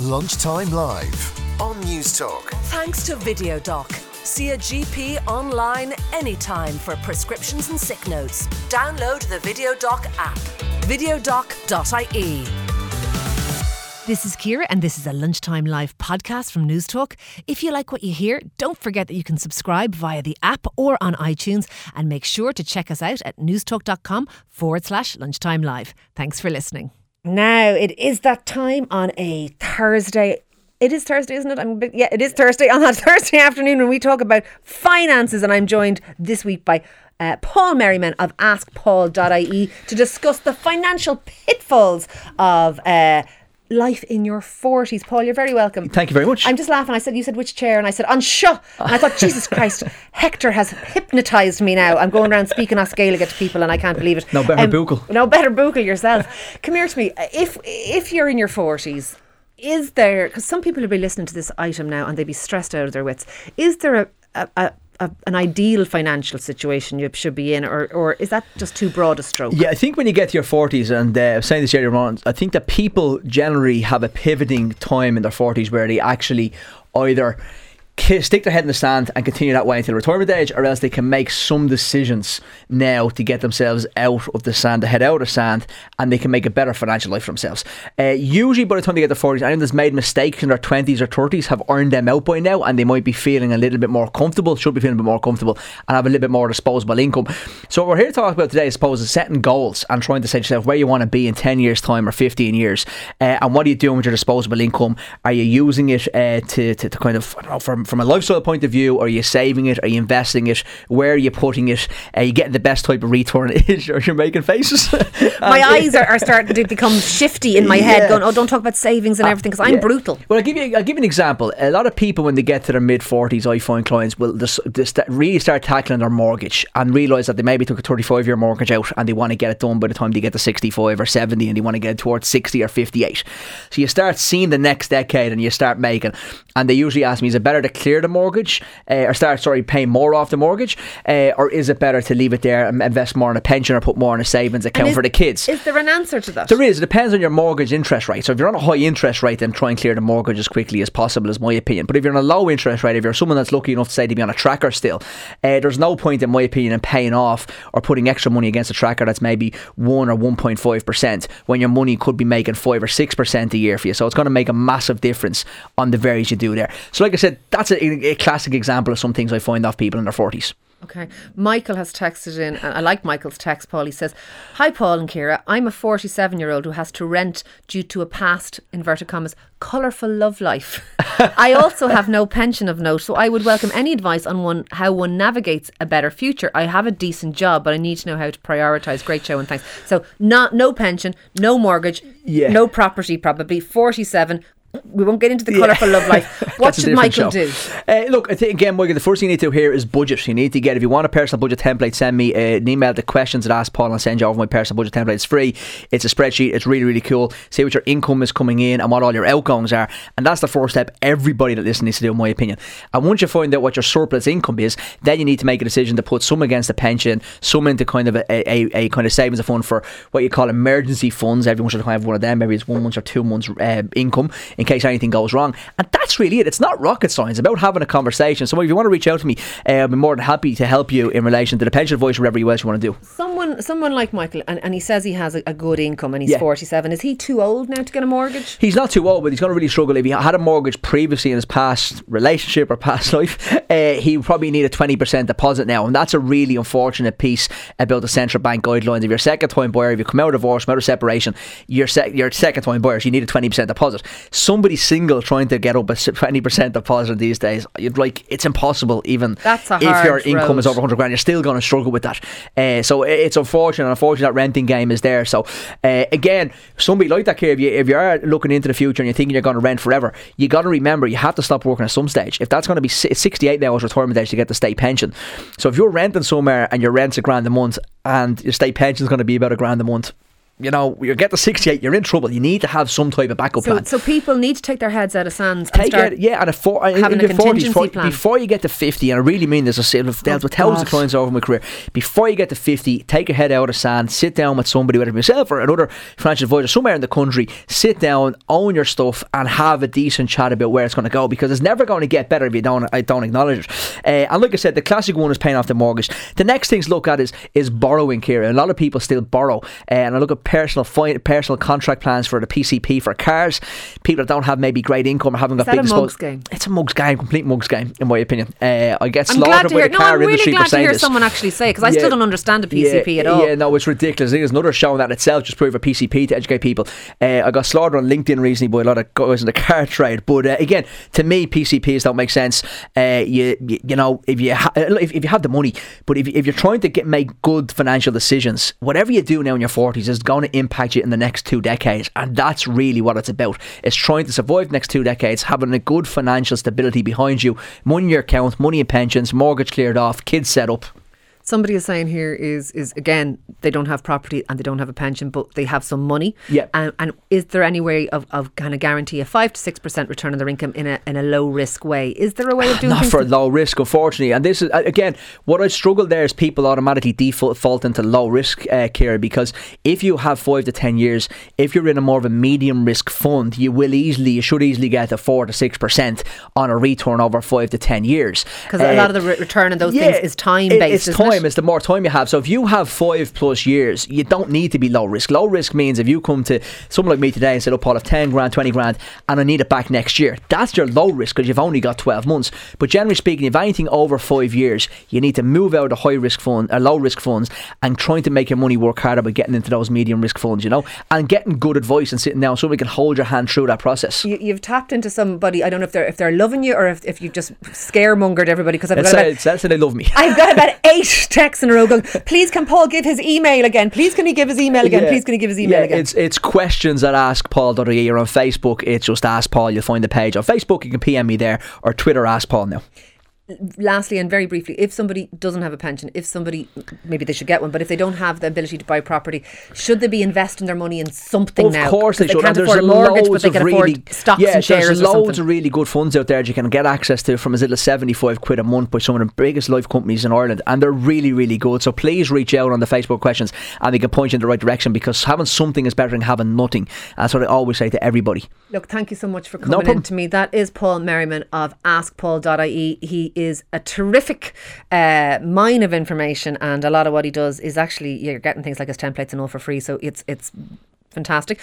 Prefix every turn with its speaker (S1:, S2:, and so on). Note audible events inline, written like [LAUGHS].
S1: Lunchtime Live on Newstalk.
S2: Thanks to VideoDoc. See a GP online anytime for prescriptions and sick notes. Download the VideoDoc app. Videodoc.ie.
S3: This is Ciara, and this is a lunchtime live podcast from Newstalk. If you like what you hear, don't forget that you can subscribe via the app or on iTunes, and make sure to check us out at newstalk.com forward slash lunchtime live. Thanks for listening. Now, it is that time on a Thursday. It is Thursday, isn't it? I'm bit, yeah, it is Thursday on that [LAUGHS] Thursday afternoon when we talk about finances, and I'm joined this week by uh, Paul Merriman of AskPaul.ie to discuss the financial pitfalls of. Uh, life in your 40s. Paul, you're very welcome.
S4: Thank you very much.
S3: I'm just laughing. I said, You said which chair? And I said, On. And I thought, [LAUGHS] Jesus Christ, Hector has hypnotised me now. I'm going around speaking Gaelic to people and I can't believe it.
S4: No better um.
S3: No better buckle yourself. Come here to me. If, if you're in your 40s, is there, because some people will be listening to this item now and they'd be stressed out of their wits, is there a, a, a a, an ideal financial situation you should be in, or, or is that just too broad a stroke?
S4: Yeah, I think when you get to your 40s, and uh, saying this earlier on, I think that people generally have a pivoting time in their 40s where they actually either stick their head in the sand and continue that way until retirement age, or else they can make some decisions now to get themselves out of the sand, to head out of sand, and they can make a better financial life for themselves. Uh, usually, by the time they get to 40s, anyone that's made mistakes in their 20s or 30s have earned them out by now, and they might be feeling a little bit more comfortable, should be feeling a bit more comfortable, and have a little bit more disposable income. So, what we're here to talk about today, I suppose, is setting goals and trying to set yourself where you want to be in 10 years' time or 15 years, uh, and what are you doing with your disposable income? Are you using it uh, to, to, to, kind of, I don't know, from, from a lifestyle point of view, are you saving it? Are you investing it? Where are you putting it? Are you getting the best type of return? Is [LAUGHS] or you're making faces? [LAUGHS]
S3: my eyes are, are, starting to become shifty in my yeah. head, going, "Oh, don't talk about savings and uh, everything," because I'm yeah. brutal.
S4: Well, I'll give you I'll give you an example. A lot of people, when they get to their mid forties, I find clients will just, just really start tackling their mortgage and realise that they maybe took a 35 year mortgage out and they want to get it done by the time they get to 65 or 70 and they want to get it towards 60 or 58. So you start seeing the next decade and you start making, and they usually ask me, "Is it better to clear the mortgage uh, or start sorry paying more off the mortgage, uh, or is it better to leave it there and invest more in a pension or put more in a savings account
S3: is,
S4: for the kids?
S3: Is there an answer to that?
S4: There is. It depends on your mortgage interest rate. So if you're on a high interest rate, then try and clear the mortgage as quickly as possible, is my opinion. But if you're on a low interest rate, if you're someone that's lucky enough to say to be on a tracker still, uh, there's no point in my opinion in paying off or putting extra money against a tracker that's maybe one or 1.5 percent when your money could be making five or six percent a year for you. So it's going to make a massive difference on the varies you do there. So like I said, that's a, a classic example of some things I find off people in their 40s.
S3: Okay. Michael has texted in, and I like Michael's text, Paul. He says, Hi, Paul and Ciara. I'm a 47 year old who has to rent due to a past, inverted commas, colourful love life. [LAUGHS] I also have no pension of note, so I would welcome any advice on one how one navigates a better future. I have a decent job, but I need to know how to prioritise. Great show and thanks. So, not, no pension, no mortgage, yeah. no property, probably. 47, we won't get into the colourful yeah. love life. [LAUGHS] What should Michael show. do?
S4: Uh, look, I think again, Michael, the first thing you need to do here is budget. You need to get if you want a personal budget template, send me uh, an email to questions at Ask Paul and i send you over my personal budget template. It's free. It's a spreadsheet. It's really really cool. See what your income is coming in and what all your outgoings are, and that's the first step. Everybody that listens needs to do, in my opinion. And once you find out what your surplus income is, then you need to make a decision to put some against a pension, some into kind of a, a, a kind of savings fund for what you call emergency funds. Everyone should have one of them. Maybe it's one month or two months uh, income in case anything goes wrong. And that's really it. It's not rocket science. It's about having a conversation. So if you want to reach out to me, uh, I'll be more than happy to help you in relation to the pension advice or whatever else you want to do.
S3: Someone, someone like Michael, and, and he says he has a, a good income and he's yeah. 47. Is he too old now to get a mortgage?
S4: He's not too old, but he's going to really struggle. If he had a mortgage previously in his past relationship or past [LAUGHS] life, uh, he probably need a 20% deposit now. And that's a really unfortunate piece about the central bank guidelines. If you're a second time buyer, if you come out of divorce, come out of separation, you're, se- you're second time buyers, you need a 20% deposit. Somebody single trying to get up a 20% deposit these days, you'd like it's impossible even
S3: That's if
S4: your income
S3: road.
S4: is over 100 grand, you're still going to struggle with that. Uh, so it's unfortunate. Unfortunate that renting game is there. So uh, again, somebody like that, if you, if you are looking into the future and you're thinking you're going to rent forever, you got to remember you have to stop working at some stage. If that's going to be 68 hours retirement age to get the state pension. So if you're renting somewhere and your rent's a grand a month and your state pension is going to be about a grand a month, you know, you get to 68, you're in trouble. You need to have some type of backup
S3: So,
S4: plan.
S3: so people need to take their heads out of sands and
S4: Take
S3: start.
S4: it, yeah, and a four, in,
S3: having
S4: in
S3: a
S4: your 40s,
S3: contingency
S4: before,
S3: plan.
S4: before you get to 50, and I really mean this, I've dealt
S3: Oh,
S4: with thousands of clients over my career. Before you get to 50, take your head out of sand, sit down with somebody, whether it be yourself or another financial advisor somewhere in the country, sit down, own your stuff, and have a decent chat about where it's going to go because it's never going to get better if you don't, I don't acknowledge it. Uh, and like I said, the classic one is paying off the mortgage. The next thing to look at is is borrowing, Ciara. A lot of people still borrow, uh, and I look at personal fi- personal contract plans for the PCP for cars. People that don't have maybe great income or haven't got big disposal-
S3: mug's game?
S4: It's a mugs game, complete mugs game, in my opinion. Uh, I get
S3: I'm
S4: slaughtered
S3: glad to
S4: by
S3: hear.
S4: the
S3: No,
S4: car
S3: I'm really
S4: industry for
S3: glad to hear
S4: this.
S3: someone actually say because I
S4: Yeah.
S3: still don't understand the PCP
S4: yeah,
S3: at all.
S4: Yeah, no, it's ridiculous. There's another show on that itself, just prove a PCP to educate people. Uh, I got slaughtered on LinkedIn recently by a lot of guys in the car [LAUGHS] trade. But uh, again, to me, PCPs don't make sense. Uh, you, you you know if you ha- if, if you have the money, but if, if you're trying to get make good financial decisions, whatever you do now in your forties is going to impact you in the next two decades, and that's really what it's about. It's trying to survive the next two decades, having a good financial stability behind you, money in your account, money in pensions, mortgage cleared off, kids set up.
S3: Somebody is saying here is is again they don't have property and they don't have a pension, but they have some money.
S4: Yeah.
S3: And, and is there any way of, of kind of guarantee a five to six percent return on their income in a in a low risk way? Is there a way of [SIGHS] doing
S4: not for low risk, unfortunately. And this is uh, again what I struggle there is people automatically default into low risk uh, care because if you have five to ten years, if you're in a more of a medium risk fund, you will easily, you should easily get a four to six percent on a return over five to ten years.
S3: Because a lot of the re- return on those things is time based.
S4: It's
S3: isn't
S4: time. It's the more time you have. So if you have five plus years, you don't need to be low risk. Low risk means if you come to someone like me today and said, "Oh, Paul, I've ten grand, twenty grand, and I need it back next year," that's your low risk because you've only got twelve months. But generally speaking, if anything over five years, you need to move out of high risk fund, or low risk funds, and trying to make your money work harder by getting into those medium risk funds. You know, and getting good advice and sitting down so we can hold your hand through that process.
S3: You, you've tapped into somebody. I don't know if they're if they're loving you or if, if you've just scaremongered everybody. Because I've got about,
S4: say they love me.
S3: I've got about [LAUGHS] eight texts in a row going. Please, can Paul give his email again? Please, can he give his email again?
S4: Yeah.
S3: Please, can he give his email
S4: yeah,
S3: again?
S4: It's it's questions at askpaul.ie or on Facebook. It's just ask Paul. You'll find the page on Facebook. You can PM me there or Twitter ask Paul now.
S3: Lastly and very briefly, if somebody doesn't have a pension, if somebody maybe they should get one, but if they don't have the ability to buy property, should they be investing their money in something
S4: Of
S3: now?
S4: Of course they
S3: 'Cause
S4: should.
S3: can't
S4: and
S3: afford a mortgage, but
S4: loads
S3: they
S4: of
S3: can
S4: really,
S3: afford stocks
S4: yeah,
S3: and shares
S4: there's loads of really good funds out there that you can get access to from as little as 75 quid a month by some of the biggest life companies in Ireland and they're really really good so please reach out on the Facebook questions and they can point you in the right direction because having something is better than having nothing that's what I always say to everybody
S3: Look, thank you so much for
S4: No
S3: coming in
S4: problem.
S3: to me. That is Paul Merriman of AskPaul.ie. He is a terrific uh, mine of information, and a lot of what he does is actually you're getting things like his templates and all for free. So it's it's fantastic.